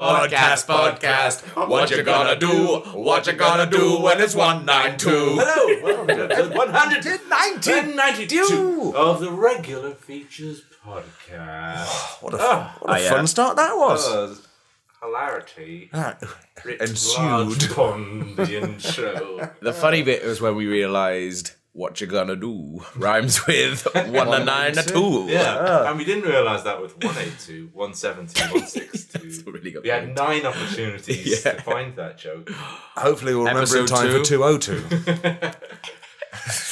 Podcast, podcast. What you gonna do? What you gonna do when it's 192? Hello, welcome to episode 192 192 of the Regular Features Podcast. What a, Ah, what a I, uh, fun start that was. Hilarity That writ ensued. large upon the intro. The funny bit was when we realised what you gonna do rhymes with 192. Yeah, and we didn't realise that with 182, 170, 162. really good We had nine opportunities Yeah. to find that joke. Hopefully, we'll remember in Episode time for 202.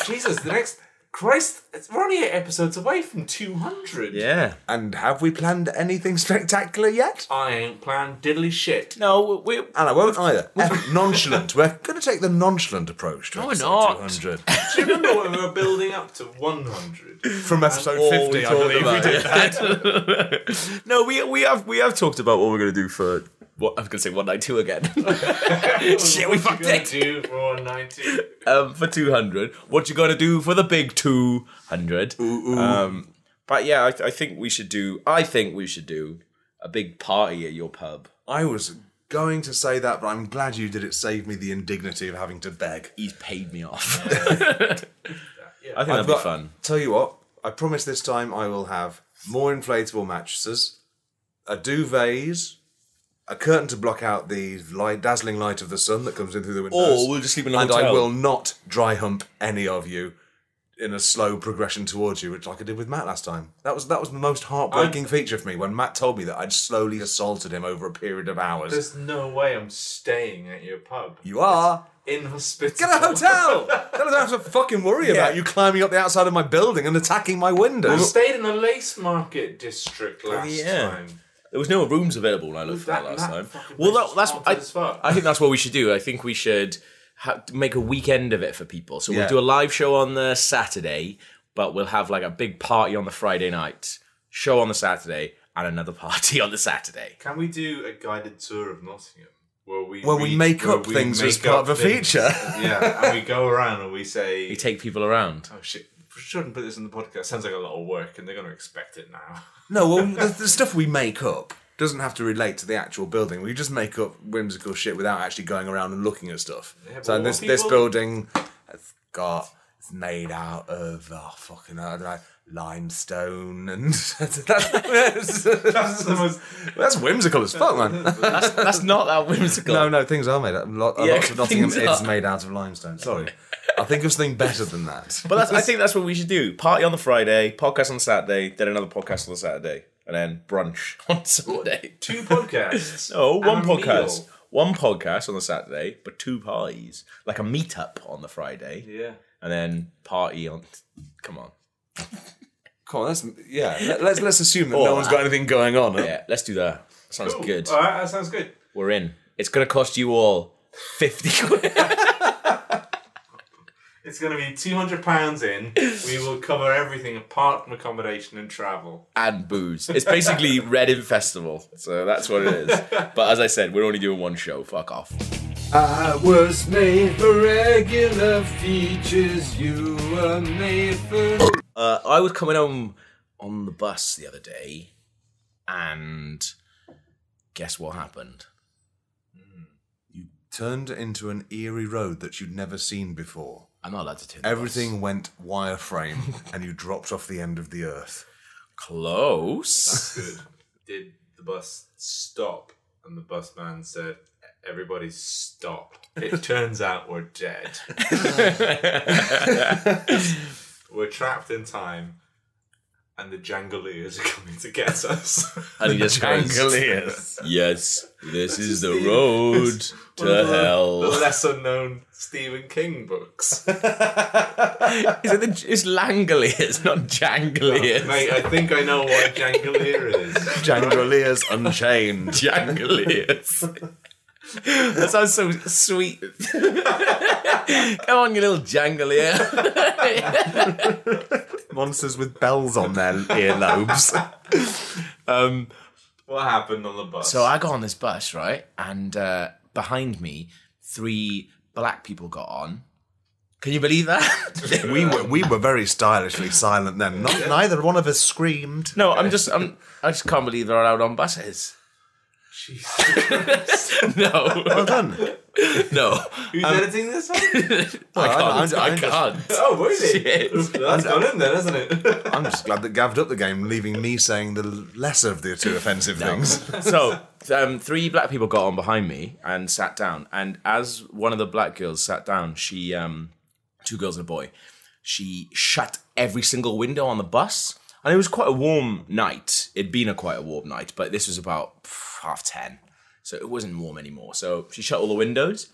Jesus, the next. Christ, we're only eight episodes away from 200. Yeah. and have we planned anything spectacular yet? I ain't planned diddly shit. No, we. And I won't either. nonchalant. We're going to take the nonchalant approach to No, we're episode not. 200. Do you remember when we were building up to 100? From episode oh, all 50, I believe we did that. no, we we have we have talked about what we're gonna do for. What I was gonna say 192 again. Shit, we fucked it. do for 190? um, for 200. What you gonna do for the big 200? Um, but yeah, I, I think we should do. I think we should do a big party at your pub. I was going to say that, but I'm glad you did it. Save me the indignity of having to beg. He's paid me off. I think that'd be got- fun. Tell you what, I promise this time I will have more inflatable mattresses, a duvets, a curtain to block out the light, dazzling light of the sun that comes in through the windows. Or we'll just sleep in a and hotel. I will not dry hump any of you in a slow progression towards you, which like I did with Matt last time. That was that was the most heartbreaking feature for me when Matt told me that I'd slowly assaulted him over a period of hours. There's no way I'm staying at your pub. you are. Inhospitable. Get a hotel! Don't have to fucking worry about you climbing up the outside of my building and attacking my I windows. stayed in the Lace Market district oh, last yeah. time. There was no rooms available when I looked for that, That- last that time. Well, place that, is that's I, as. I think that's what we should do. I think we should ha- make a weekend of it for people. So Yeah. we'll do a live show on the Saturday, but we'll have like a big party on the Friday night, show on the Saturday, and another party on the Saturday. Can we do a guided tour of Nottingham? Where we, Where we make where up we things make as part up of a things. feature. yeah, and we go around and we say, We take people around. "Oh shit, we shouldn't put this in the podcast." Sounds like a lot of work, and they're going to expect it now. No, well, the, the stuff we make up doesn't have to relate to the actual building. We just make up whimsical shit without actually going around and looking at stuff. Yeah, so what this this people- building has got it's made out of oh fucking I don't know, limestone and that's, That's the most. that's whimsical as fuck, man. That's, that's not that whimsical. no, no, things are made out. Lot, Yeah, lots of Nottingham is are. made out of limestone. Sorry, I think of something better than that. But that's, I think that's what we should do. Party on the Friday, podcast on the Saturday, then another podcast on the Saturday, and then brunch on Sunday. Two podcasts. No, one and a podcast. meal. One podcast on the Saturday, but two parties. Like a meetup on the Friday, Yeah. and then party on. Come on. Come on, let's yeah. Let, let's let's assume that Oh, no one's got anything going on. Yeah, let's do that. Sounds Cool. good. All right, that sounds good. We're in. It's going to cost you all 50 quid. It's going to be two hundred pounds in. We will cover everything apart from accommodation and travel. and booze. It's basically Reading Festival. So that's what it is. But as I said, we're only doing one show. Fuck off. I was made for regular features. You were made for. Uh, I was coming home on the bus the other day, and guess what happened? You turned into an eerie road that you'd never seen before. I'm not allowed to turn the Everything went wireframe, and you dropped off the end of the earth. close. That's good. Did the bus stop? And the bus man said, "Everybody stop." It turns out we're dead. we're trapped in time, and the Jangoliers are coming to get us. and he just goes, Jangoliers. "Yes, this is the the- road to of the- The hell." lesser known Stephen King books. Is it the, it's Langoliers, not Jangoliers. Oh, mate, I think I know what a Jangolier is. Jangoliers Unchained. Jangoliers. That sounds so sweet. Come on, you little jangle, jangolier. Monsters with bells on their earlobes. um, What happened on the bus? so I got on this bus, right? And uh, behind me, three black people got on. Can you believe that? we were we were very stylishly silent then. Not, neither one of us screamed. no, I'm just, I'm, I just can't believe they're allowed on buses. Jesus no, Well done. no, Who's editing this one? I can't. I- I, I- I can't. Oh, really? Shit. That's gone in then, hasn't it? I'm just glad that Gav'd up the game, leaving me saying the lesser of the two offensive things. so um, three black people got on behind me and sat down and as one of the black girls sat down she um, two girls and a boy she shut every single window on the bus and it was quite a warm night it'd been a quite a warm night but this was about pff, half ten so it wasn't warm anymore so she shut all the windows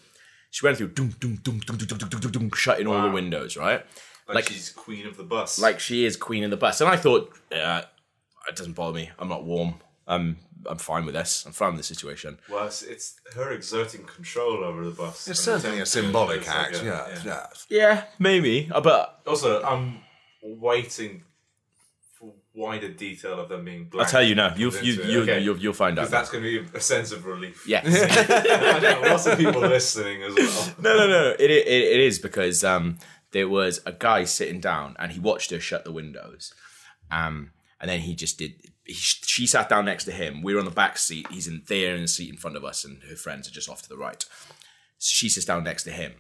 she went through doom doom doom doom doom doom doom doom, doom shutting all the windows right Like, Like- she's queen of the bus. like she is queen of the bus. And I thought, yeah, it doesn't bother me. I'm not warm. I'm I'm fine with this. I'm fine with the situation. well, it's, it's her exerting control over the bus. It's certainly a it's symbolic like act. a- Yeah, yeah. Yeah, maybe. Uh, But Also, I'm waiting for wider detail of them being black. I'll tell you now. You'll you it. you Okay. you'll, you'll find out. Because that's going to be a sense of relief. Yes. I know, lots of people listening as well. no, no, no. It, it it is because um there was a guy sitting down and he watched her shut the windows, um and then he just did. He, she sat down next to him. We were on the back seat. He's in there in the seat in front of us, and her friends are just off to the right. She sits down next to him.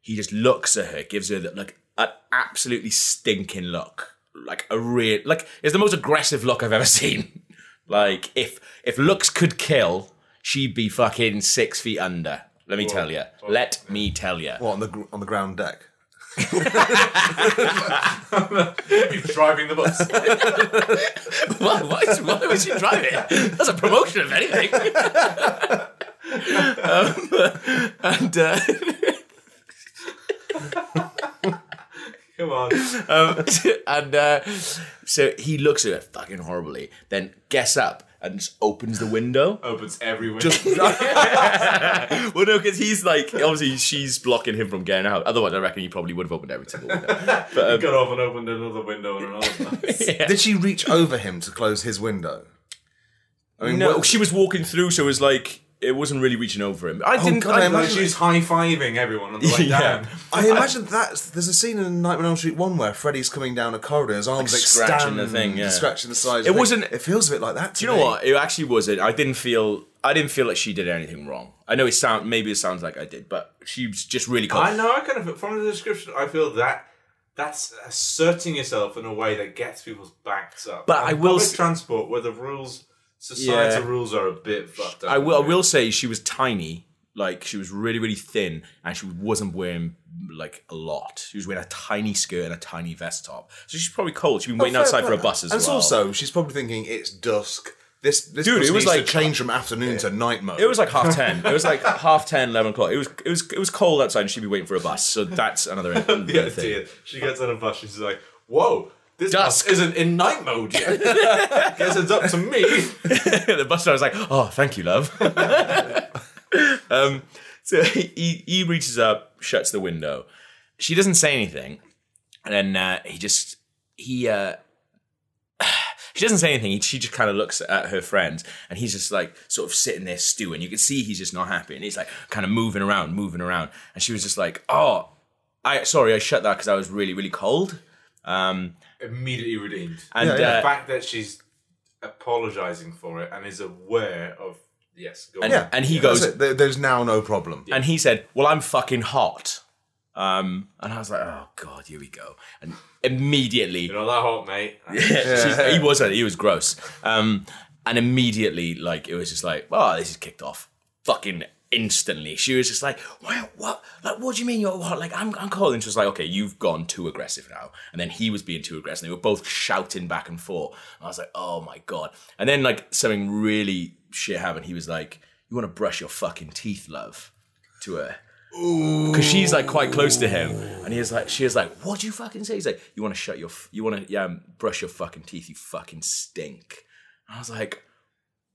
He just looks at her, gives her that like an absolutely stinking look, like a real like it's the most aggressive look I've ever seen. Like if if looks could kill, she'd be fucking six feet under. Let me tell you. Let me tell you. What on the gr- on the ground deck? You're driving the bus. Why, why, is- why was she driving? That's a promotion, of anything. um, and uh, Come on. um, and uh, so he looks at it fucking horribly, then gets up and just opens the window. Opens every window. well, no, because he's like obviously she's blocking him from getting out. Otherwise, I reckon he probably would have opened every single window. But um, got off and opened another window and another one. Did she reach over him to close his window? I mean, no, what- she was walking through, so it was like it wasn't really reaching over him. I oh, didn't. God, I I, imagine- Like she's high fiving everyone on the way Yeah. down. I imagine that there's a scene in Nightmare on Elm Street one where Freddy's coming down a corridor, his arms Like extend, scratching the thing, yeah. scratching the sides. It of wasn't- thing. It feels a bit like that. To Do you know me. what? It actually wasn't. I didn't feel. I didn't feel like she did anything wrong. I know it sound maybe it sounds like I did, but she was just really cool. I know. I kind of feel- from the description, I feel that that's asserting yourself in a way that gets people's backs up. But And I will public s- transport where the rules, societal Yeah. rules are a bit fucked up. I will. I will say she was tiny. Like she was really, really thin, and she wasn't wearing like a lot. She was wearing a tiny skirt and a tiny vest top. So she's probably cold. She's been oh, waiting Fair outside for a bus as and well. also, she's probably thinking it's dusk. This, this Dude, it was like- change from afternoon to night mode. It was like half ten. It was like half 10, 11 o'clock. It was it was it was cold outside, and she'd be waiting for a bus. So that's another the another thing. idea. She gets on a bus. She's like, "Whoa." This Dusk. bus isn't in night mode yet. Guess it's up to me. the bus driver's like, "Oh, thank you, love." um, so he he reaches up, shuts the window. She doesn't say anything, and then uh, he just he uh, she doesn't say anything. She just kind of looks at her friends, and he's just like sort of sitting there stewing. You can see he's just not happy, and he's like kind of moving around, moving around. And she was just like, "Oh, I sorry, I shut that because I was really really cold." Um, Immediately redeemed. and Yeah, yeah. the uh, fact that she's apologizing for it and is aware of yes, go and, on. Yeah. and he That's goes, it. There- There's now no problem. and he said, "Well, I'm fucking hot." Um, and I was like, "Oh God, here we go!" And immediately, You're not that hot, mate. she- he was he was gross. Um, and immediately, like it was just like, "Oh, this is kicked off." Fucking instantly, she was just like, "What? What? Like, what do you mean you're what? Like, I'm I'm cold." And she was like, "Okay, you've gone too aggressive now." And then he was being too aggressive. They were both shouting back and forth. And I was like, "Oh my god!" And then like something really shit happened. He was like, "You want to brush your fucking teeth, love?" To her because she's like quite close to him, and he was like, she was like, "What do you fucking say?" He's like, "You want to shut your, f- you want to, yeah, um, brush your fucking teeth, you fucking stink." And I was like,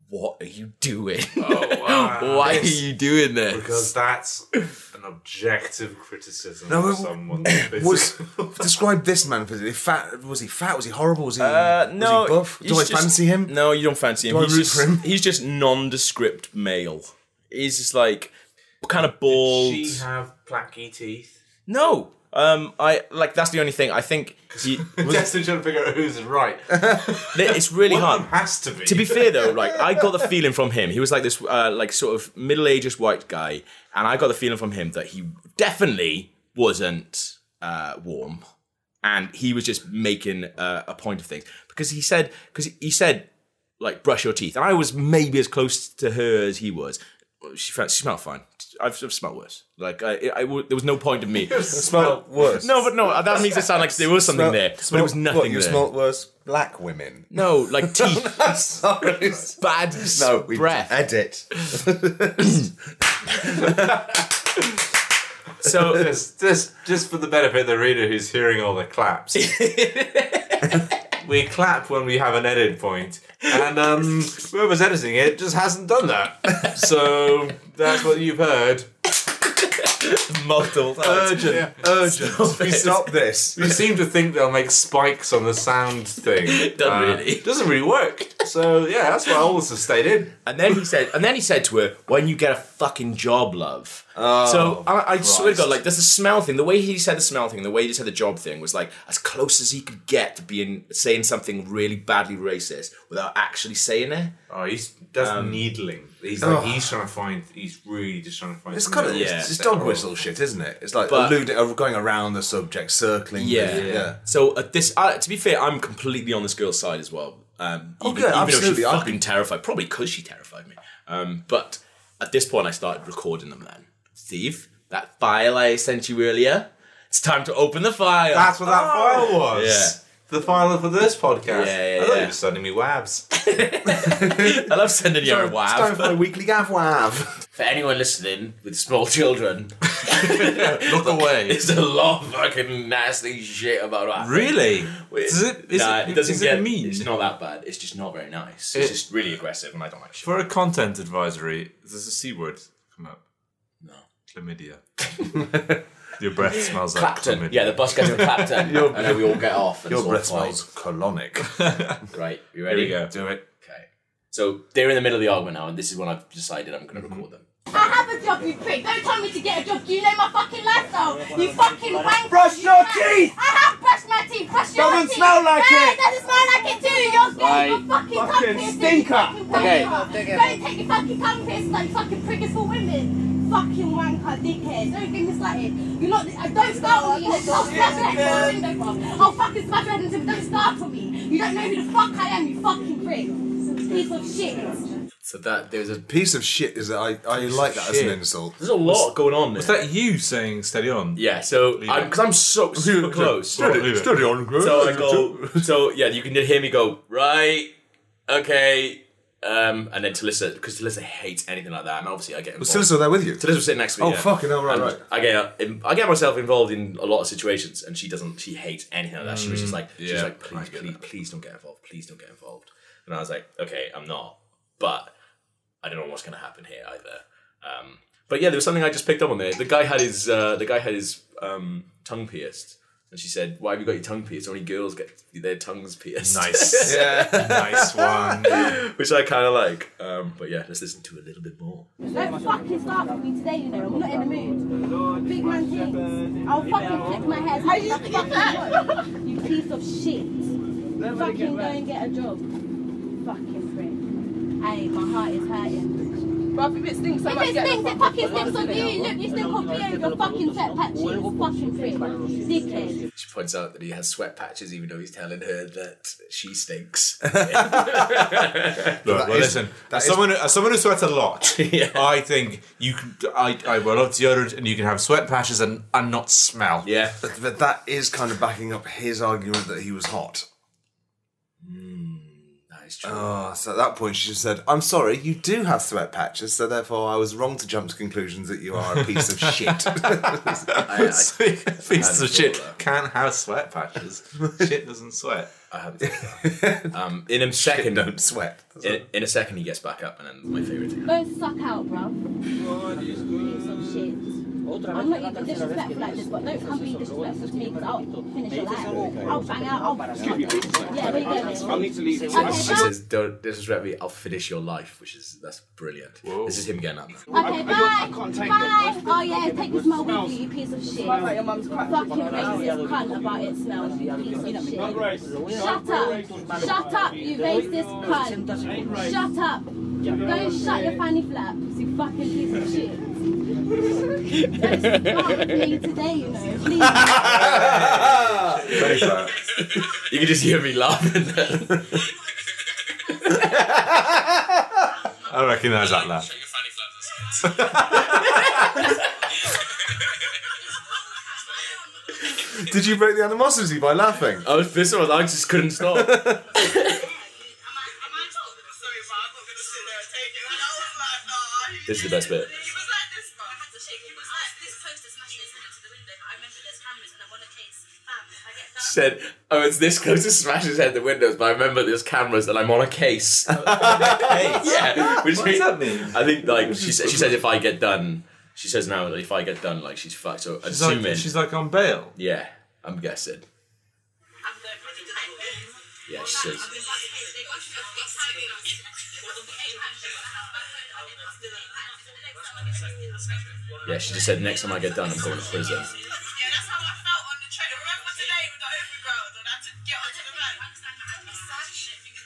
"What are you doing? wow. Why Yes. are you doing this?" Because that's an objective criticism No, of someone. Was describe this man physically. Fat? Was he fat? Was he horrible? Was he? uh, no, Was he buff? Do he's I just- fancy him? No, you don't fancy him. Do I he's root just, for him? He's just nondescript male. He's just like kind of bald. Does she have placky teeth. no, Um, I like that's the only thing I think. He, Destin trying to figure out who's right. it's really One hard. has to be. to be fair though, like I got the feeling from him, he was like this, uh, like sort of middle-aged white guy, and I got the feeling from him that he definitely wasn't uh, warm, and he was just making uh, a point of things because he said because he said like brush your teeth, and I was maybe as close to her as he was. She, felt, she smelled fine. I've, I've smelled worse. Like I, I, I- there was no point of me. Smell worse. No, but no, that makes it sound like there was something Smell- there, but it was nothing What, you there. smelt worse? Black women. no, like teeth, Sorry. bad No, we breath. edit. So Just, just, just for the benefit of the reader who's hearing all the claps. We clap when we have an edit point, and um, whoever's editing it just hasn't done that. So that's what you've heard. multiple times. Urgent. Urgent. We stop this. We seem to think they'll make spikes on the sound thing. It doesn't Uh, really. Doesn't really work. So yeah, that's why all this has stayed in. And then he said, and then he said to her, "When you get a fucking job, love." So I, I swear to God, like there's a smell thing. The way he said the smell thing, the way he said the job thing was like as close as he could get to being saying something really badly racist without actually saying it. Oh, he's that's Um, needling. He's like he's trying to find. He's really just trying to find. It's kind of Yeah. it's, it's dog whistle shit, isn't it? It's like But- alluding, uh, going around the subject, circling. Yeah, with- yeah. So at this, uh, to be fair, I'm completely on this girl's side as well. Um, Oh, even, good, even absolutely, she I'd fucking terrified, probably because she terrified me. Um, but at this point, I started recording them. Then, Steve, that file I sent you earlier, it's time to open the file. That's what that file oh. was. Yeah. The file for this podcast. Yeah, yeah, I thought yeah. you were sending me wabs. I love sending you a It's time for a weekly gav wav. For anyone listening with small children, Look away. it's a lot of fucking nasty shit about that. really? Wait, Does it? Is nah, it, it doesn't is get it mean? It's not that bad. It's just not very nice. It- It's just really aggressive, and I don't like shit. For a content advisory, does a c word come up? No. Chlamydia. Your breath smells like Clapton. chlamydia. Yeah, the bus gets to Clapton, and then we all get off. And Your it's all breath fine. smells colonic. Right, you Here ready? we go. Do it. Okay. So they're in the middle of the argument now, and this is when I've decided I'm going to Mm-hmm. record them. I have a job, you prick. Don't tell me to get a job. Do you know my fucking lifestyle? You fucking wank. Brush you your wank. teeth! I have brushed my teeth. Brush your Doesn't teeth. smell like no, it. it doesn't smell like it too. You're gay. Right. You're fucking Fucking cunt piss, stinker. You fucking Okay. wanker. Don't take your fucking cunt piss like fucking prick is for women. Fucking wanker, dickhead. Don't get me started. You're not. Uh, don't start on me. I'll smash your head through a window, bro. I'll fucking smash your head into. Don't start on me. You don't know who the fuck I am. You fucking prick. Piece of shit. So that there's a Piece of shit is that I, I like that as an Shit. insult. there's a lot going on there. Is that you saying steady on? yeah. So Leave I'm it. because I'm so super close. Steady- leave it. Steady on, Chris. So I go. So yeah, you can hear me go right. Okay. Um, and then Talissa, because Talissa hates anything like that, and obviously I get Was involved. Talissa there with you? Talissa was sitting next to me. Oh, yeah. fucking hell, right, And right. I get I get myself involved in a lot of situations, and she doesn't. She hates anything like that. She was just like, she's yeah, like, I please, please, please don't get involved. Please don't get involved. And I was like, okay, I'm not, but I don't know what's going to happen here either. Um, but yeah, there was something I just picked up on there. The guy had his uh, the guy had his um, tongue pierced, and she said, "Why have you got your tongue pierced? Only girls get their tongues pierced." Nice. Yeah. nice one. which I kind of like. Um, but yeah, let's listen to a little bit more. Don't fucking start with me today, you know. I'm not in the mood. Big man things. I'll fucking flick my hair. How you fucking You piece of shit. Fucking go and get a job. Fucking prick. Hey, my heart is hurting. Bruv, if it stinks so If much, it get stinks, it fucking stinks on you. Look, you stink on you. Your fucking sweat patches. Fucking prick. Dickhead. She points out that he has sweat patches, even though he's telling her that she stinks. Look, well, is- listen. that As is- someone, as someone who sweats a lot, Yeah. I think you can. I, I well, love deodorant, and you can have sweat patches and, and not smell. yeah. But, but that is kind of backing up his argument that he was hot. That is true. Oh, so at that point she just said, I'm sorry, you do have sweat patches, so therefore I was wrong to jump to conclusions that you are a piece of shit. I, Pieces of shit can't have sweat patches. shit doesn't sweat. I, I have it. Um, in a second, Don't sweat. in, in a second, he gets back up, and then my favorite thing. Go suck out, bro. Piece of shit. I'm not even disrespectful like this, but don't come being disrespectful to me because I'll finish your life. I'll bang out, I'll Yeah, where you going? I'll need to leave. Okay, She says, "Don't disrespect me. I'll finish your life," which is that's brilliant. This is him getting up. Okay, bye. Bye. Oh yeah, take this my wig, you piece of shit. Fucking racist cunt about it smells, you piece of shit. Shut up. Shut up, you racist cunt. Shut up. Go shut your fanny flaps, you fucking piece of shit. Don't me today, you know. Please. You can just hear me laughing. I recognise that laugh. Did you break the animosity by laughing? I was pissed off. I just couldn't stop. Am I, am I told? Said, "Oh, it's this close to smash his head in the windows, but I remember there's cameras and I'm on a case." yeah, which What does that mean? I think like she said, she said if I get done, she says now that if I get done, like she's fucked. So She's assuming, like, she's like on bail. yeah, I'm guessing. I'm the president. Yeah, she says. I've been back case. They got you to get timing us. It wasn't the eight times. I did not do it. The next time I get tested, Yeah, she just said next time I get done, I'm going to prison.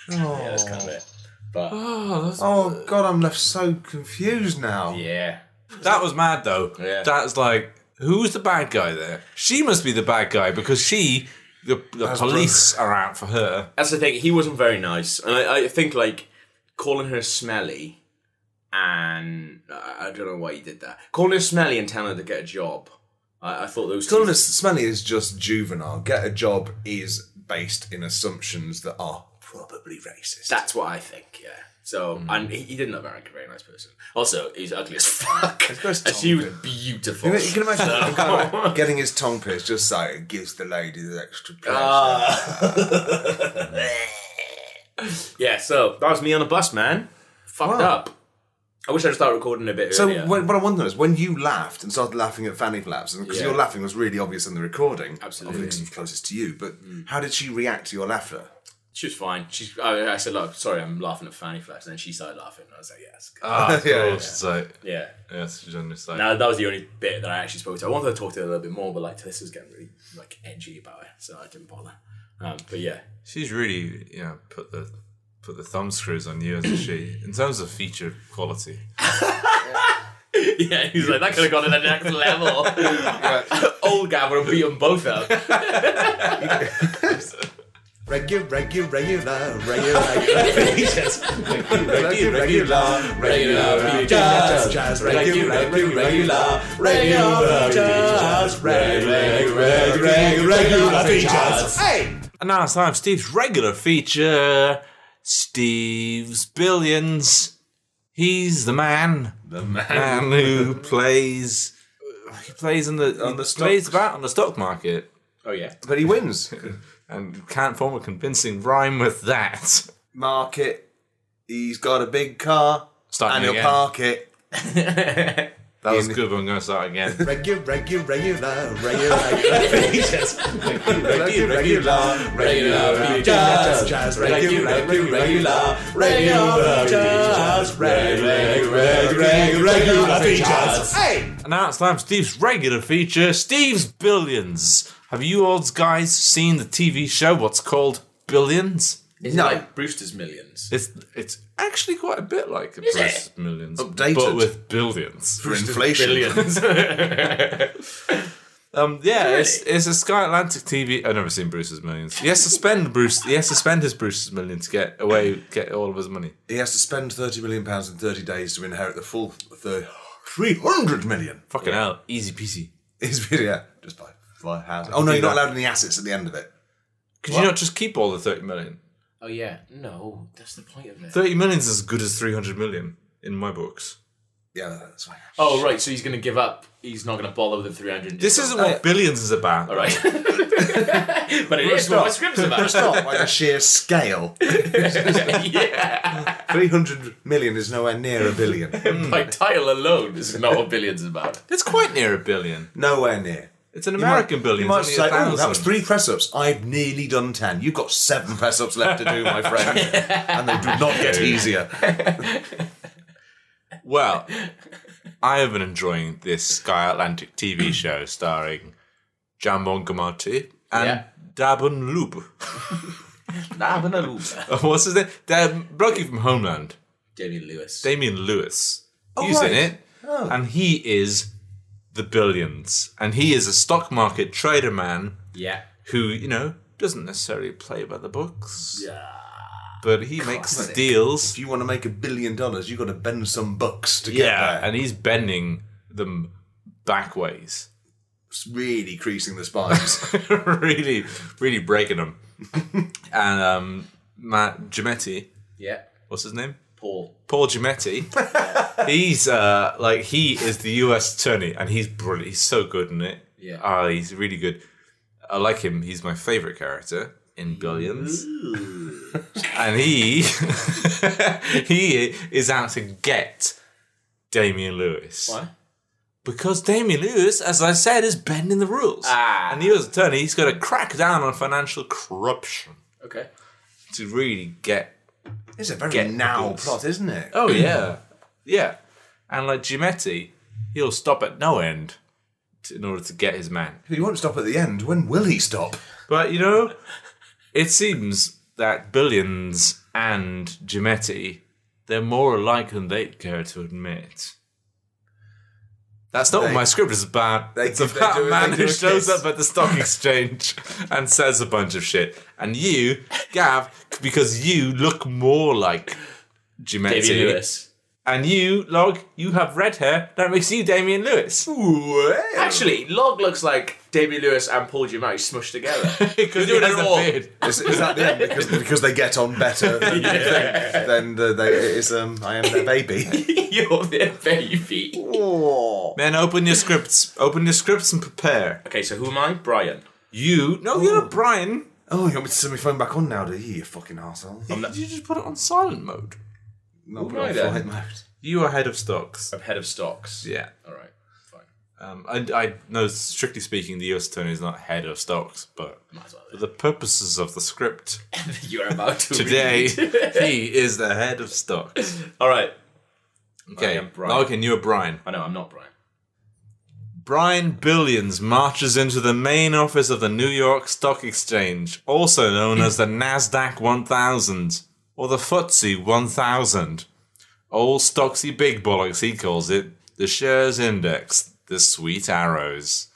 Yeah, that's oh. kind of it. But Oh, that's, Oh god, I'm left so confused now. yeah, that was mad though. Yeah. That's like, who's the bad guy there? She must be the bad guy because she, the, the That's police are out for her. that's the thing. He wasn't very nice, and I, I think like calling her smelly, and I I don't know why he did that. Calling her smelly and telling her to get a job. I, I thought those. two- Calling us smelly is just juvenile. Get a job is based in assumptions that are probably racist. That's what I think. Yeah. So hmm. and he, he didn't look like a very nice person. Also, he's ugly as fuck. goes And she was beautiful. you, can, you can imagine kind of getting his tongue pierced just so it gives the lady the extra ah. pleasure. yeah. So that was me on the bus, man. Fucked Wow. up. I wish I'd started recording a bit So earlier. when, what I wonder is when you laughed and started laughing at fanny flaps, and because Yeah. your laughing was really obvious in the recording, Absolutely. obviously 'cause it's closest to you. But hmm. how did she react to your laughter? She was fine. She's. I, I said, "Look, sorry, I'm laughing at fanny flaps," and then she started laughing. And I was like, "Yes." Ah, of Yeah, course. It's like, Yeah. yes, she's on this like, Now that was the only bit that I actually spoke to. I wanted to talk to her a little bit more, but like this was getting really like edgy about it, so I didn't bother. Um, but yeah, she's really, you know, put the put the thumb screws on you, hasn't she? In terms of feature quality. yeah, he's like that could have gone to the next level. Old guy would have beat them both up. Regular, regular, regular, regular, regular, regular, regular, features, jazz, regular, regular, regular, regular, features, regular, regular, regular features. Hey! And now it's time for Steve's regular feature, Steve's Billions. He's the man, The man. man who plays. He plays in the On he the plays stocks. about on the stock market Oh yeah, But he wins. and can't form a convincing rhyme with that. Market. He's got a big car. Starting and he'll again. park it. That was good, but I'm going to start again. Regular, regular, regular, regular, regular features. Regular, regular, regular features. Jazz, regular, regular, regular, regular features. Regular, regular, regular features. Hey! And now it's time for Steve's regular feature, Steve's Billions. Have you old guys seen the TV show what's called Billions? Is No. it like Brewster's Millions? It's it's actually quite a bit like Is it? Bruce's Millions, Updated. but with billions. For inflation. Billions. Um, yeah, it's, it's a Sky Atlantic TV. I've never seen Bruce's Millions. He has to spend Bruce. He has to spend his Bruce's Million to get away, get all of his money. He has to spend £30 million in 30 days to inherit the full thir- 300 million. Fucking hell, easy peasy. Is yeah, just buy, buy a house. Oh no, you're not allowed any assets at the end of it. Could you not just keep all the thirty million? oh yeah, no, that's the point of it. Thirty million is as good as three hundred million in my books. Yeah, that's fine. Oh, right. So he's going to give up. He's not going to bother with the 300. This isn't what oh, billions is about. All right. but it is what my script's about. Stop by the sheer scale. yeah. 300 million is nowhere near a billion. My title alone is not what billions is about. It's quite near a billion. Nowhere near. It's an You American might- billion. You might say, oh, that was three press ups. I've nearly done 10. You've got seven press ups left to do, my friend. and they do not get easier. Well, I have been enjoying this Sky Atlantic TV show starring Jambon Gamati and Yeah. Dabun Lube. Nah, but no. What's his name? The bloke from Homeland, Damian Lewis. Damian Lewis. Oh, He's right. in it, oh. and he is the billions, and he is a stock market trader man yeah. who you know doesn't necessarily play by the books. Yeah. But he makes the deals. If you want to make a billion dollars, you've got to bend some bucks to get Yeah, there. and he's bending them back ways. it's really creasing the spines. really, really breaking them. and um, Matt Giamatti, Yeah. what's his name? Paul. Paul Giamatti. he's uh, like he is the U.S. attorney, and he's brilliant. He's so good in it. Yeah. Ah, he's really good. I like him. He's my favorite character in Billions. and he he is out to get Damian Lewis. Why? Because Damian Lewis, as I said, is bending the rules. Ah. And the US attorney, he's got to crack down on financial corruption Okay. to really get. It's a very Get now plot, isn't it? Oh, yeah. yeah. And like Giamatti, he'll stop at no end to, in order to get his man. He won't stop at the end. When will he stop? But, you know, it seems that Billions and Giamatti, they're more alike than they'd care to admit. That's not They- what my script is about. they- it's they about do- a man they who shows up at the stock exchange and says a bunch of shit. And you, Gav, because you look more like Giamatti. Damian Lewis. And you, Log, you have red hair. That makes you Damian Lewis. Actually, Log looks like Damian Lewis and Paul Giamatti smushed together. Because he doing has it a all. beard. Is, is that the end? Because, because they get on better than, than the, they, it's, um, I am their baby. You're their baby. Men, open your scripts. Open your scripts and prepare. Okay, so who am I? Brian. You, no, you're not Brian. Oh, you want me to send my phone back on now, do you, you fucking arsehole? You just put it on silent mode. Not am I on then? flight mode. You are head of stocks. I'm head of stocks. Yeah. All right. Fine. Um, I, I know, strictly speaking, the US attorney is not head of stocks, but Might as well. for the purposes of the script You're about to today, read. he is the head of stocks. All right. Okay, I am Brian. okay, you're Brian. I know I'm not Brian. Brian Billions marches into the main office of the New York Stock Exchange, also known as the NASDAQ 1000 or the FTSE 1000. Old Stocksy Big Bollocks, he calls it, the shares index, the sweet arrows,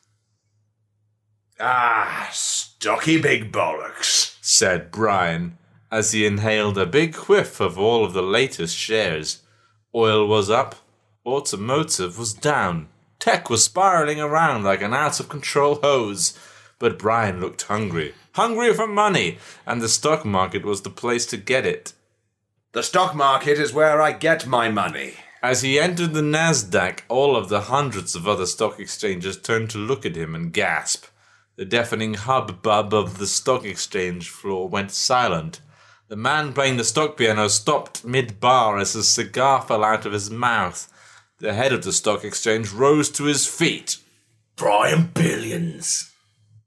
Ah, stocky big bollocks. said Brian as he inhaled a big whiff of all of the latest shares. Oil was up, automotive was down, tech was spiraling around like an out of control hose. But Brian looked hungry, hungry for money, and the stock market was the place to get it. The stock market is where I get my money. As he entered the NASDAQ, all of the hundreds of other stock exchanges turned to look at him and gasp. The deafening hubbub of the stock exchange floor went silent. The man playing the stock piano stopped mid bar as a cigar fell out of his mouth. The head of the stock exchange rose to his feet. Brian Billions.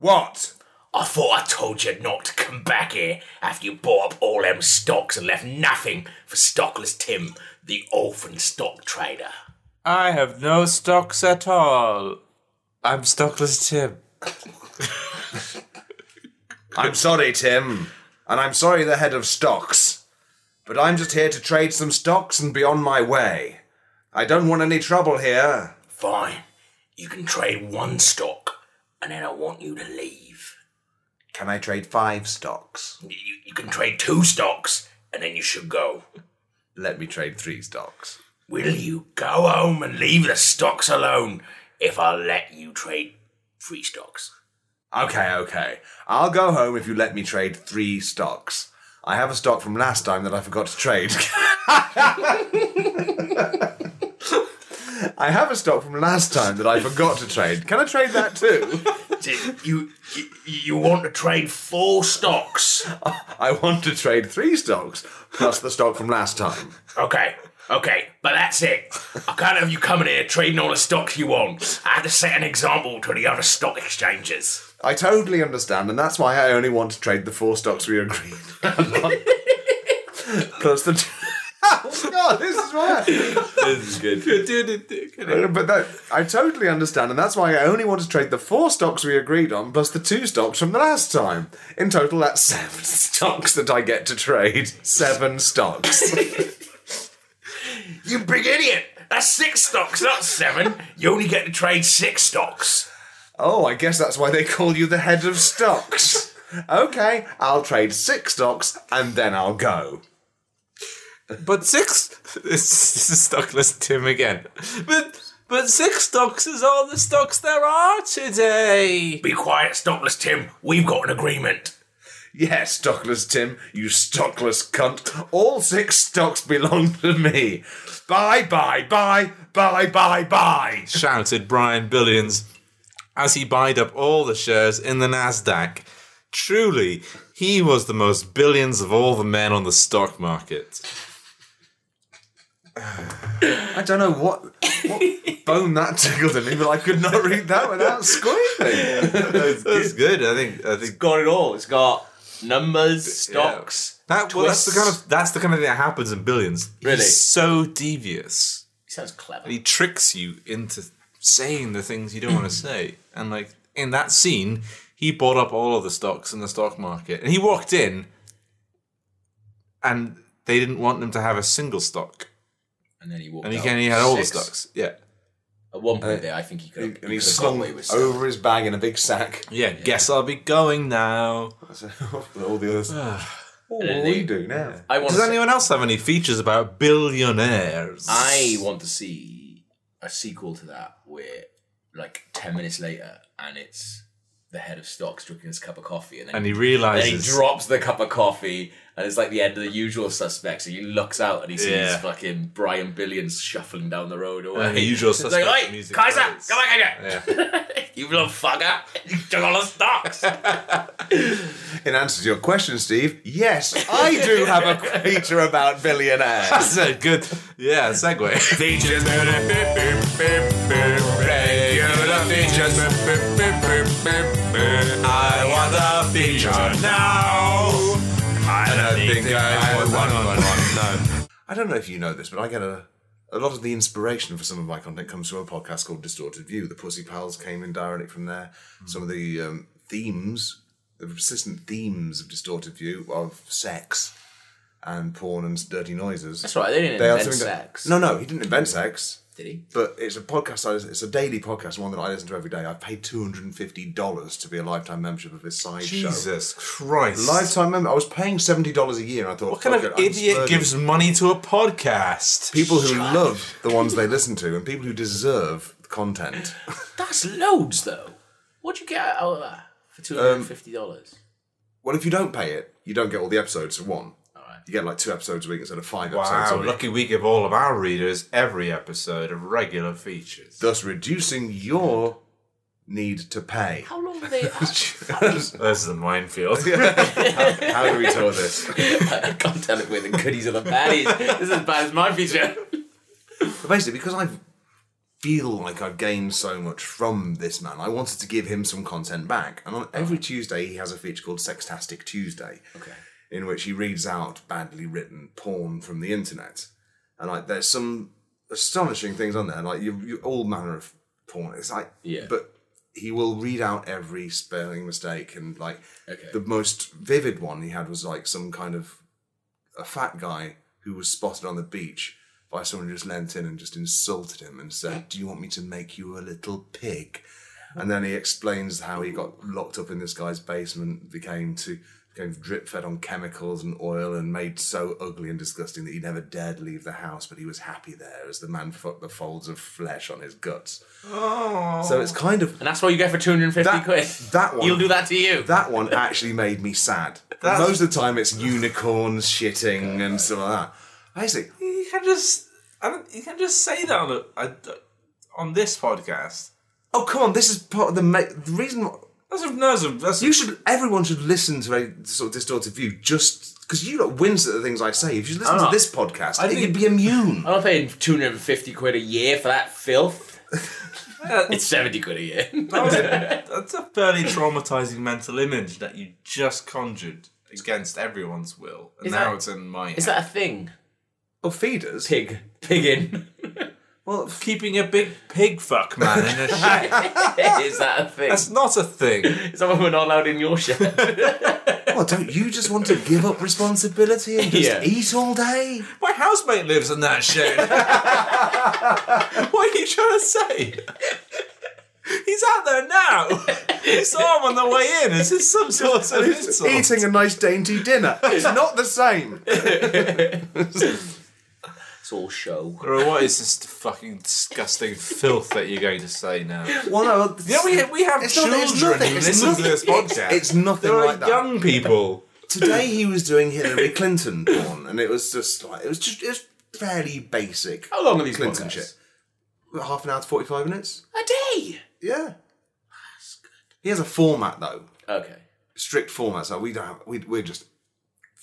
What? I thought I told you not to come back here after you bought up all them stocks and left nothing for Stockless Tim, the orphan stock trader. I have no stocks at all. I'm stockless Tim. I'm sorry, Tim. And I'm sorry, the head of stocks. But I'm just here to trade some stocks and be on my way. I don't want any trouble here. Fine. You can trade one stock, and then I want you to leave. Can I trade five stocks? You, you can trade two stocks, and then you should go. Let me trade three stocks. Will you go home and leave the stocks alone if I let you trade three stocks? Okay, okay. I'll go home if you let me trade three stocks. I have a stock from last time that I forgot to trade. I have a stock from last time that I forgot to trade. Can I trade that too? You, you you want to trade four stocks? I want to trade three stocks plus the stock from last time. Okay, okay, but that's it. I can't have you coming here trading all the stocks you want. I have to set an example to the other stock exchanges. I totally understand, and that's why I only want to trade the four stocks we agreed. plus the. T- oh God, this is right. This is good. But that, I totally understand, and that's why I only want to trade the four stocks we agreed on plus the two stocks from the last time. In total, that's seven stocks that I get to trade. Seven stocks. You big idiot! That's six stocks, not seven. You only get to trade six stocks. oh, I guess that's why they call you the head of stocks. Okay, I'll trade six stocks and then I'll go. But six. This, this is stockless Tim again. But but six stocks is all the stocks there are today. Be quiet, stockless Tim. We've got an agreement. Yes, stockless Tim, you stockless cunt. All six stocks belong to me. Bye, bye, bye, bye, bye, bye. Shouted Brian Billions as he buyed up all the shares in the Nasdaq. Truly, he was the most billions of all the men on the stock market. I don't know what, what bone that tickled in me, but I could not read that without squealing. That's good. I think. I think Got it all. It's got numbers, stocks. that, well, that's the kind of that's the kind of thing that happens in billions. Really? He's so devious. He sounds clever. He tricks you into saying the things you don't want to say. And like in that scene, he bought up all of the stocks in the stock market, and he walked in, and they didn't want them to have a single stock, And then he walked and he, out. can, he had all the Six. stocks. Yeah, At one point uh, there, I think he could have and he got slung away with seven. over his bag in a big sack. yeah. Guess I'll be going now. All the others. oh, what then do they- we do now? I want Does to anyone else have any features about billionaires? I want to see a sequel to that where, like, 10 minutes later, and it's the head of stocks drinking his cup of coffee, and then, and he then realizes he drops the cup of coffee, and it's like the end of the usual suspects. And he looks out and he sees Yeah. fucking Brian Billions shuffling down the road away. Uh, the usual It's like, suspects Oi, music Kaiser, plays." come back here! you little fucker! You took all the stocks! In answer to your question, Steve, yes, I do have a feature about billionaires. That's a good, yeah, segue. Features. I want a feature now. I don't think I want one. No. I don't know if you know this, but I get a a lot of the inspiration for some of my content comes from a podcast called Distorted View. The Pussy Pals came in directly from there. Some of the um, themes, the persistent themes of Distorted View of sex and porn and dirty noises. That's right, they didn't They invent sex. No, no, he didn't invent sex. Did he? But it's a podcast. I, it's a daily podcast, one that I listen to every day. I've paid two hundred and fifty dollars to be a lifetime membership of this side show. Jesus Christ. Lifetime member. I was paying seventy dollars a year, and I thought, What kind of it, idiot splurging. gives money to a podcast? people who love the ones they listen to and people who deserve content? That's loads, though. What'd you get out of that for um, $250? well, if you don't pay it, you don't get all the episodes for one. Alright. You get like two episodes a week instead of five episodes a Wow, week. lucky we give all of our readers every episode of regular features. Thus, reducing your need to pay. How long are they? This is a minefield. How do we tell this? I can't tell it where the goodies or the baddies. This is as bad as my feature. But basically, because I feel like I've gained so much from this man, I wanted to give him some content back. And on every Tuesday, he has a feature called Sextastic Tuesday, Okay. In which he reads out badly written porn from the internet. And like, there's some astonishing things on there, like you, you all manner of porn. It's like, Yeah. but he will read out every spelling mistake and like Okay. the most vivid one he had was like some kind of a fat guy who was spotted on the beach by someone who just leant in and just insulted him and said, "Do you want me to make you a little pig?" And then he explains how he got locked up in this guy's basement, became to became drip fed on chemicals and oil, and made so ugly and disgusting that he never dared leave the house. But he was happy there as the man fucked the folds of flesh on his guts. Oh. So it's kind of And that's what you get for 250 That- quid. that one- He'll do that to you. that one actually made me sad. Most of the time, it's unicorns shitting and stuff like that. Basically, you can just, I don't, you can just say that on a, I, on this podcast. Oh come on! This is part of the ma- the reason. That's a, that's a, that's a, You should. Everyone should listen to a sort of distorted view just because you lot wince at the things I say. If you listen to not. this podcast, I think- you'd be immune. I'm not paying 250 quid a year for that filth. Uh, it's 70 quid a year. that was a- that's a fairly traumatizing mental image that you just conjured against everyone's will, and Is now that- it's in my head. Is that a thing? Oh, feeders. Pig. Pig in. Well, f- keeping a big pig fuck man in a shed? Is that a thing? That's not a thing. Is that what we're not allowed in your shed? well, don't you just want to give up responsibility and just Yeah. eat all day? My housemate lives in that shed. what are you trying to say? He's out there now. You saw him on the way in. Is this some sort of insult? Eating a nice dainty dinner. It's not the same. It's show. Or what is this fucking disgusting filth that you're going to say now? Well, no, Yeah, we, we have It's not- children it's nothing, who it's listen nothing. to this podcast. It's nothing there are like that. young people. Today he was doing Hillary Clinton porn, and it was just like it was just it was fairly basic. How long are these Clinton podcasts? shit? Half an hour to forty-five minutes. A day. Yeah. that's good. He has a format though, Okay. strict format. So we don't have. We, we're just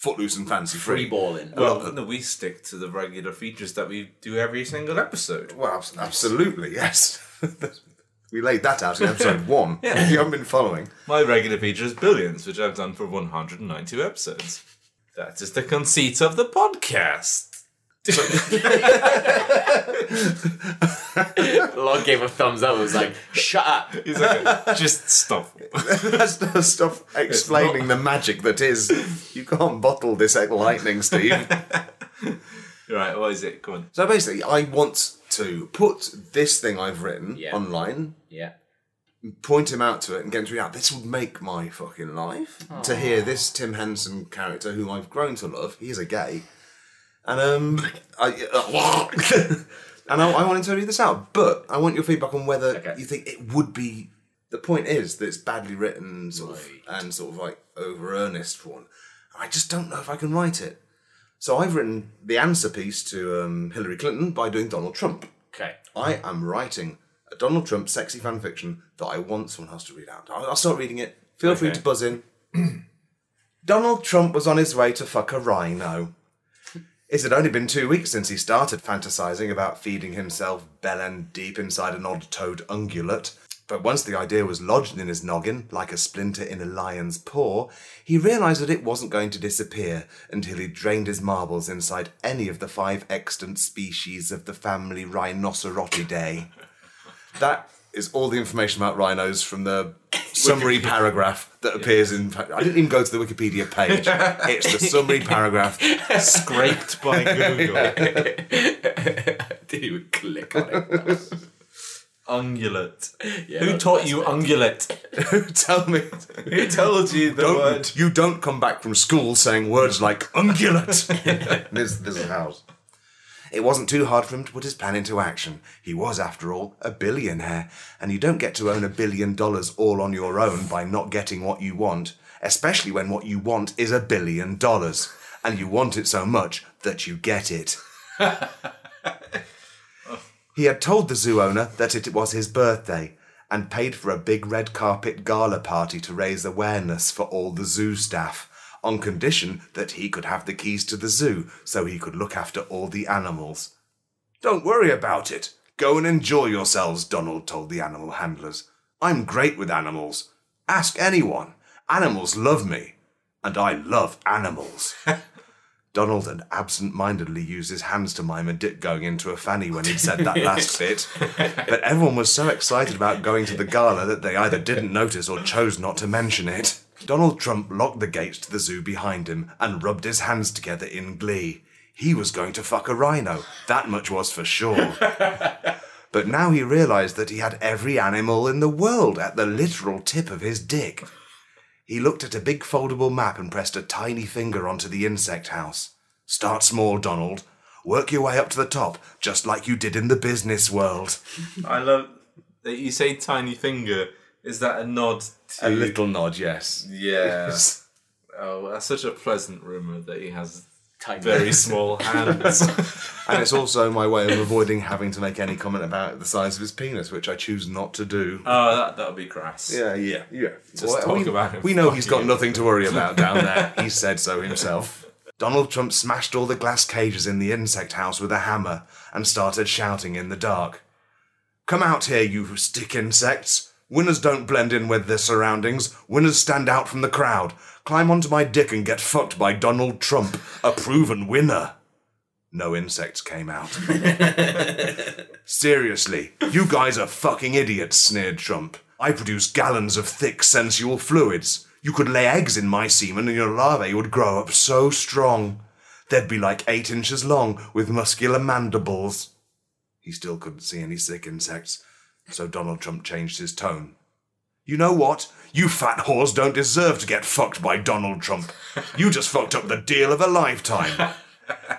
footloose and fancy Free free. balling. Well, uh, no, we stick to the regular features that we do every single episode. Well, abs- absolutely, yes. we laid that out in episode one. If you haven't been following, My regular feature is Billions, which I've done for 192 episodes. That is the conceit of the podcast. Log gave a thumbs up. It was like, shut up. He's like, just stop. that's no stuff explaining the magic that is. You can't bottle this lightning, Steve. right, what is it? Come on. so basically, I want to put this thing I've written Yeah. online Yeah. point him out to it and get him to react. This would make my fucking life to hear this Tim Henson character, whom I've grown to love. He is a gay, and um, I and I, I want him to read this out. But I want your feedback on whether Okay. you think it would be. The point is that it's badly written, sort of, and sort of like over earnest for one. I just don't know if I can write it. So I've written the answer piece to um, Hillary Clinton by doing Donald Trump. Okay. I am writing a Donald Trump sexy fan fiction that I want someone else to read out. I'll, I'll start reading it. Feel free Okay. to buzz in. Donald Trump was on his way to fuck a rhino. It had only been two weeks since he started fantasizing about feeding himself bellend deep inside an odd-toed ungulate. But once the idea was lodged in his noggin, like a splinter in a lion's paw, he realised that it wasn't going to disappear until he drained his marbles inside any of the five extant species of the family Rhinocerotidae. That is all the information about rhinos from the summary paragraph that appears in. I didn't even go to the Wikipedia page. It's the summary paragraph. Scraped by Google. Didn't even click on it. Ungulate. Yeah, Who taught you best ungulate? Tell me. Who told you the word? Don't, you don't come back from school saying words like ungulate. this, this is how. It wasn't too hard for him to put his plan into action. He was, after all, a billionaire, and you don't get to own a billion dollars all on your own by not getting what you want, especially when what you want is a billion dollars, and you want it so much that you get it. He had told the zoo owner that it was his birthday and paid for a big red carpet gala party to raise awareness for all the zoo staff, on condition that he could have the keys to the zoo so he could look after all the animals. Don't worry about it. Go and enjoy yourselves, Donald told the animal handlers. I'm great with animals. Ask anyone. Animals love me. And I love animals. Donald had absent mindedly used his hands to mime a dick going into a fanny when he'd said that last bit. But everyone was so excited about going to the gala that they either didn't notice or chose not to mention it. Donald Trump locked the gates to the zoo behind him and rubbed his hands together in glee. He was going to fuck a rhino, that much was for sure. But now he realised that he had every animal in the world at the literal tip of his dick. He looked at a big foldable map and pressed a tiny finger onto the insect house. Start small, Donald. Work your way up to the top, just like you did in the business world. I love that you say tiny finger. Is that a nod to A little nod, yes. Yeah. Oh, that's such a pleasant rumor that he has Tiny. very small hands. And it's also my way of avoiding having to make any comment about the size of his penis, which I choose not to do. oh, that that would be crass. Yeah, yeah, yeah. Just talk we, about him We know he's got fucking- nothing to worry about down there. he said so himself. Donald Trump smashed all the glass cages in the insect house with a hammer and started shouting in the dark. Come out here, you stick insects. Winners don't blend in with their surroundings. Winners stand out from the crowd. Climb onto my dick and get fucked by Donald Trump, a proven winner. No insects came out. Seriously, you guys are fucking idiots, sneered Trump. I produce gallons of thick, sensual fluids. You could lay eggs in my semen and your larvae would grow up so strong. They'd be like eight inches long with muscular mandibles. He still couldn't see any sick insects, so Donald Trump changed his tone. You know what? You fat whores don't deserve to get fucked by Donald Trump. You just fucked up the deal of a lifetime.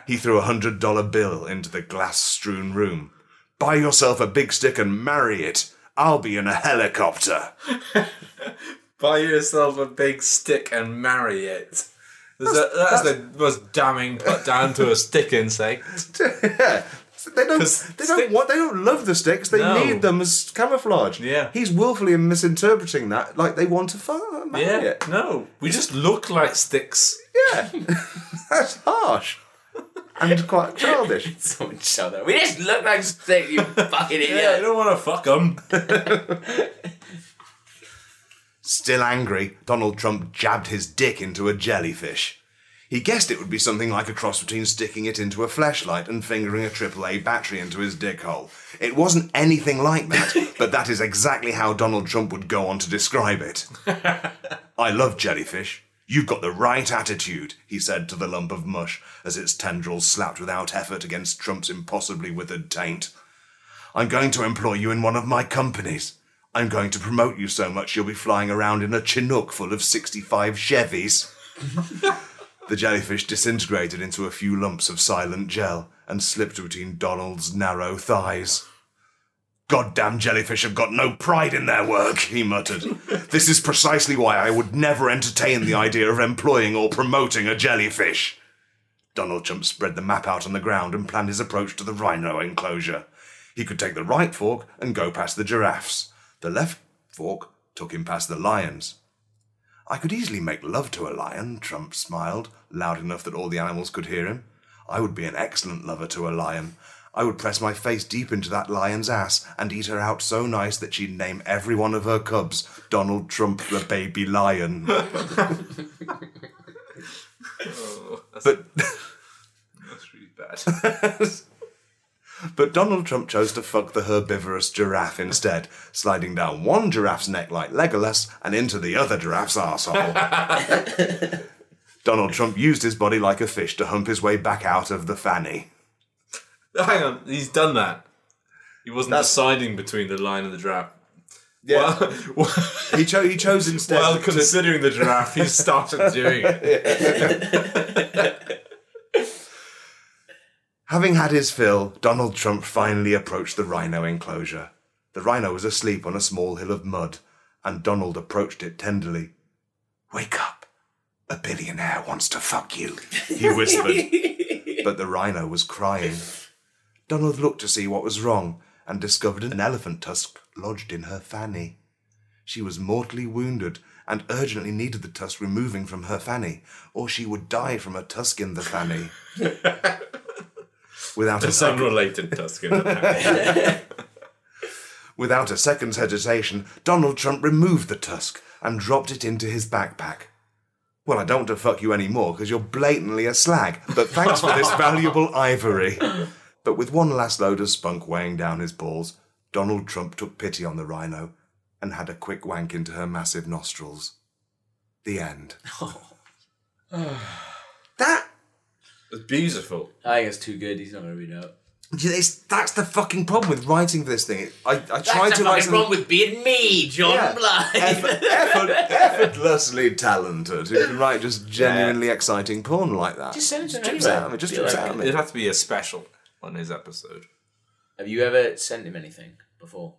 He threw a hundred dollar bill into the glass strewn room. Buy yourself a big stick and marry it. I'll be in a helicopter. Buy yourself a big stick and marry it. That's, a, that's, the most damning put down to a stick insect. yeah. They don't. They don't stick- want. They don't love the sticks. They No. need them as camouflage. Yeah. He's willfully misinterpreting that, like they want to fuck. marry Yeah, it. no, we just look like sticks. Yeah. That's harsh and quite childish. Someone shout that. We just look like stick, you fucking Yeah, I idiot. don't want to fuck them. Still angry, Donald Trump jabbed his dick into a jellyfish. He guessed it would be something like a cross between sticking it into a flashlight and fingering a AAA battery into his dick hole. It wasn't anything like that, but that is exactly how Donald Trump would go on to describe it. I love jellyfish. You've got the right attitude, he said to the lump of mush as its tendrils slapped without effort against Trump's impossibly withered taint. I'm going to employ you in one of my companies. I'm going to promote you so much you'll be flying around in a Chinook full of 65 Chevys. the jellyfish disintegrated into a few lumps of silent gel and slipped between Donald's narrow thighs. Goddamn jellyfish have got no pride in their work, he muttered. This is precisely why I would never entertain the idea of employing or promoting a jellyfish. Donald Trump spread the map out on the ground and planned his approach to the rhino enclosure. He could take the right fork and go past the giraffes. The left fork took him past the lions. I could easily make love to a lion, Trump smiled, loud enough that all the animals could hear him. I would be an excellent lover to a lion. I would press my face deep into that lion's ass and eat her out so nice that she'd name every one of her cubs Donald Trump the baby lion. Oh, but That's really bad. But Donald Trump chose to fuck the herbivorous giraffe instead, sliding down one giraffe's neck like Legolas and into the other giraffe's arsehole. Donald Trump used his body like a fish to hump his way back out of the fanny. Hang on, he's done that. He wasn't deciding between the lion and the giraffe. Yeah. Well, He, cho- he chose instead while to- considering the giraffe, he started doing it. Having had his fill, Donald Trump finally approached the rhino enclosure. The rhino was asleep on a small hill of mud, and Donald approached it tenderly. Wake up. A billionaire wants to fuck you, he whispered. but the rhino was crying. Donald looked to see what was wrong and discovered an elephant tusk lodged in her fanny. She was mortally wounded and urgently needed the tusk removing from her fanny, or she would die from a tusk in the fanny. Without a It's second, unrelated Tuscan. Without a second's hesitation, Donald Trump removed the tusk and dropped it into his backpack. Well, I don't want to fuck you anymore because you're blatantly a slag, but thanks for this valuable ivory. But with one last load of spunk weighing down his balls, Donald Trump took pity on the rhino and had a quick wank into her massive nostrils. The end. that It's beautiful. I think it's too good. He's not going to read it out. it's, that's the fucking problem with writing for this thing. I, I That's tried the to write fucking something- wrong with being me, John Yeah. Blythe. effort, effort, effortlessly talented. Who can write just genuinely exciting porn like that? Just send it to him Strips anyway. out of me, just Be strips like- out of me. It'd have to be a special on his episode. Have you ever sent him anything before?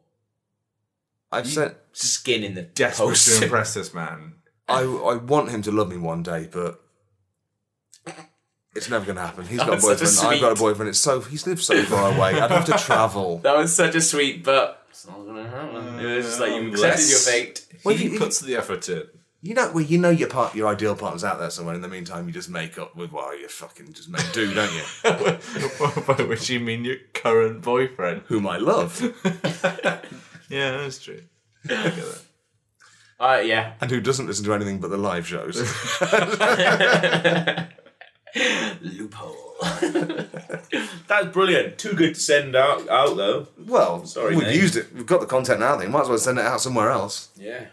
I've sent. Skin in the Desperate post. to impress this man. I I want him to love me one day, but It's never going to happen. He's got a That's a boyfriend. I've got a boyfriend. It's so he's lived so far away. I'd have to travel. That was such a sweet, but it's not gonna happen. It was just like you accepted Unless- your fate. Well, he you- puts the effort in. You know, well, you know your part, your ideal partner's out there somewhere. In the meantime, you just make up with well, you fucking just make do, don't you? By which you mean your current boyfriend. Whom I love Yeah, that's true. I get that. Uh, yeah. and who doesn't listen to anything but the live shows. Loophole. That's brilliant. Too good to send out, out though. Well, Sorry, we've mate. used it. We've got the content now. Then might as well send it out somewhere else. Yeah.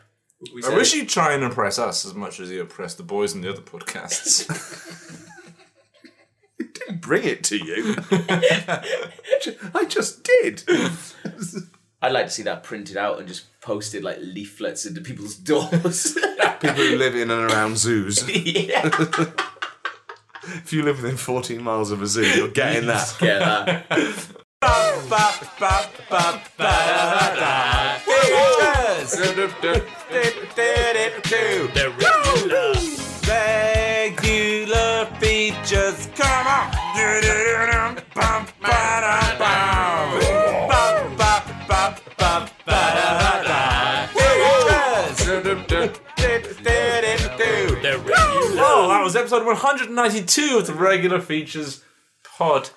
We I wish you'd try and impress us as much as you impress the boys in the other podcasts. Didn't bring it to you. I just did. I'd like to see that printed out and just posted like leaflets into people's doors. People who live in and around zoos. yeah. If you live within 14 miles of a zoo, you're getting that. Get that. Regular features, come on! Oh, that was episode 192 of the Regular Features podcast.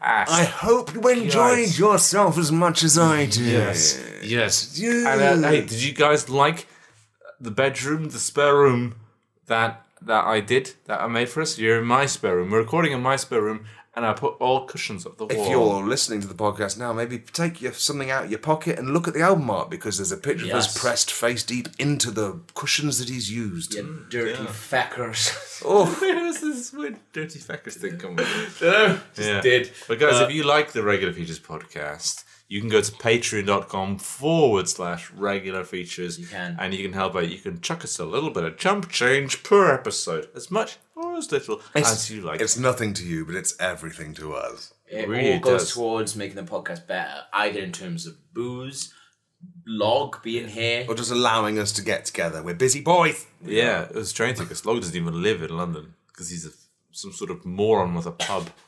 I hope you enjoyed yourself as much as I did. Yes. Yes. And uh, hey, did you guys like the bedroom, the spare room that that I did, that I made for us? You're in my spare room. We're recording in my spare room, and I put all cushions up the wall. If you're listening to the podcast now, maybe take your, something out of your pocket and look at the album art because there's a picture of us pressed face deep into the cushions that he's used. You dirty feckers. Oh, Where does this weird dirty feckers thing come from? No, just Yeah. did. But guys, Uh, if you like the Regular Features podcast, you can go to patreon.com forward slash regular features. You can. And you can help out. You can chuck us a little bit of chump change per episode. As much or as little as you like. it's nothing to you, but it's everything to us. It Really all goes does. towards making the podcast better, either in terms of booze, log being here. Or just allowing us to get together. We're busy boys. Yeah, it was strange because Log doesn't even live in London because he's a, some sort of moron with a pub.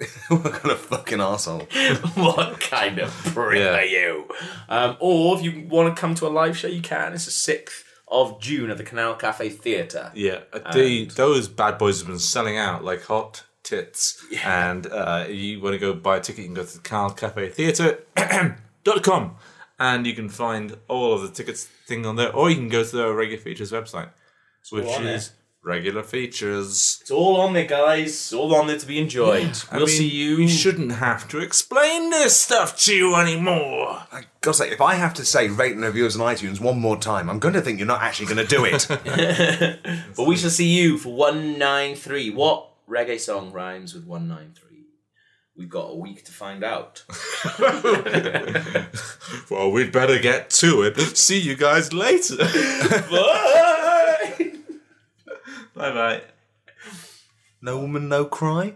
what kind of fucking asshole? what kind of prick Yeah. are you? Um, or if you want to come to a live show, you can. It's the 6th of June at the Canal Cafe Theatre. Yeah, uh, the, those bad boys have been selling out like hot tits. And uh, you want to go buy a ticket, you can go to the Canal Cafe Theatre.com and you can find all of the tickets thing on there, or you can go to the Regular Features website, which is Regular Features. It's all on there, guys. It's all on there to be enjoyed. I We'll mean, see you. We shouldn't have to explain this stuff to you anymore. I gotta say, if I have to say rate and review us on iTunes one more time, I'm going to think you're not actually going to do it. But we shall see you for 193. What reggae song rhymes with 193? We've got a week to find out. Well, we'd better get to it. See you guys later. Bye! Bye bye. no woman, no cry.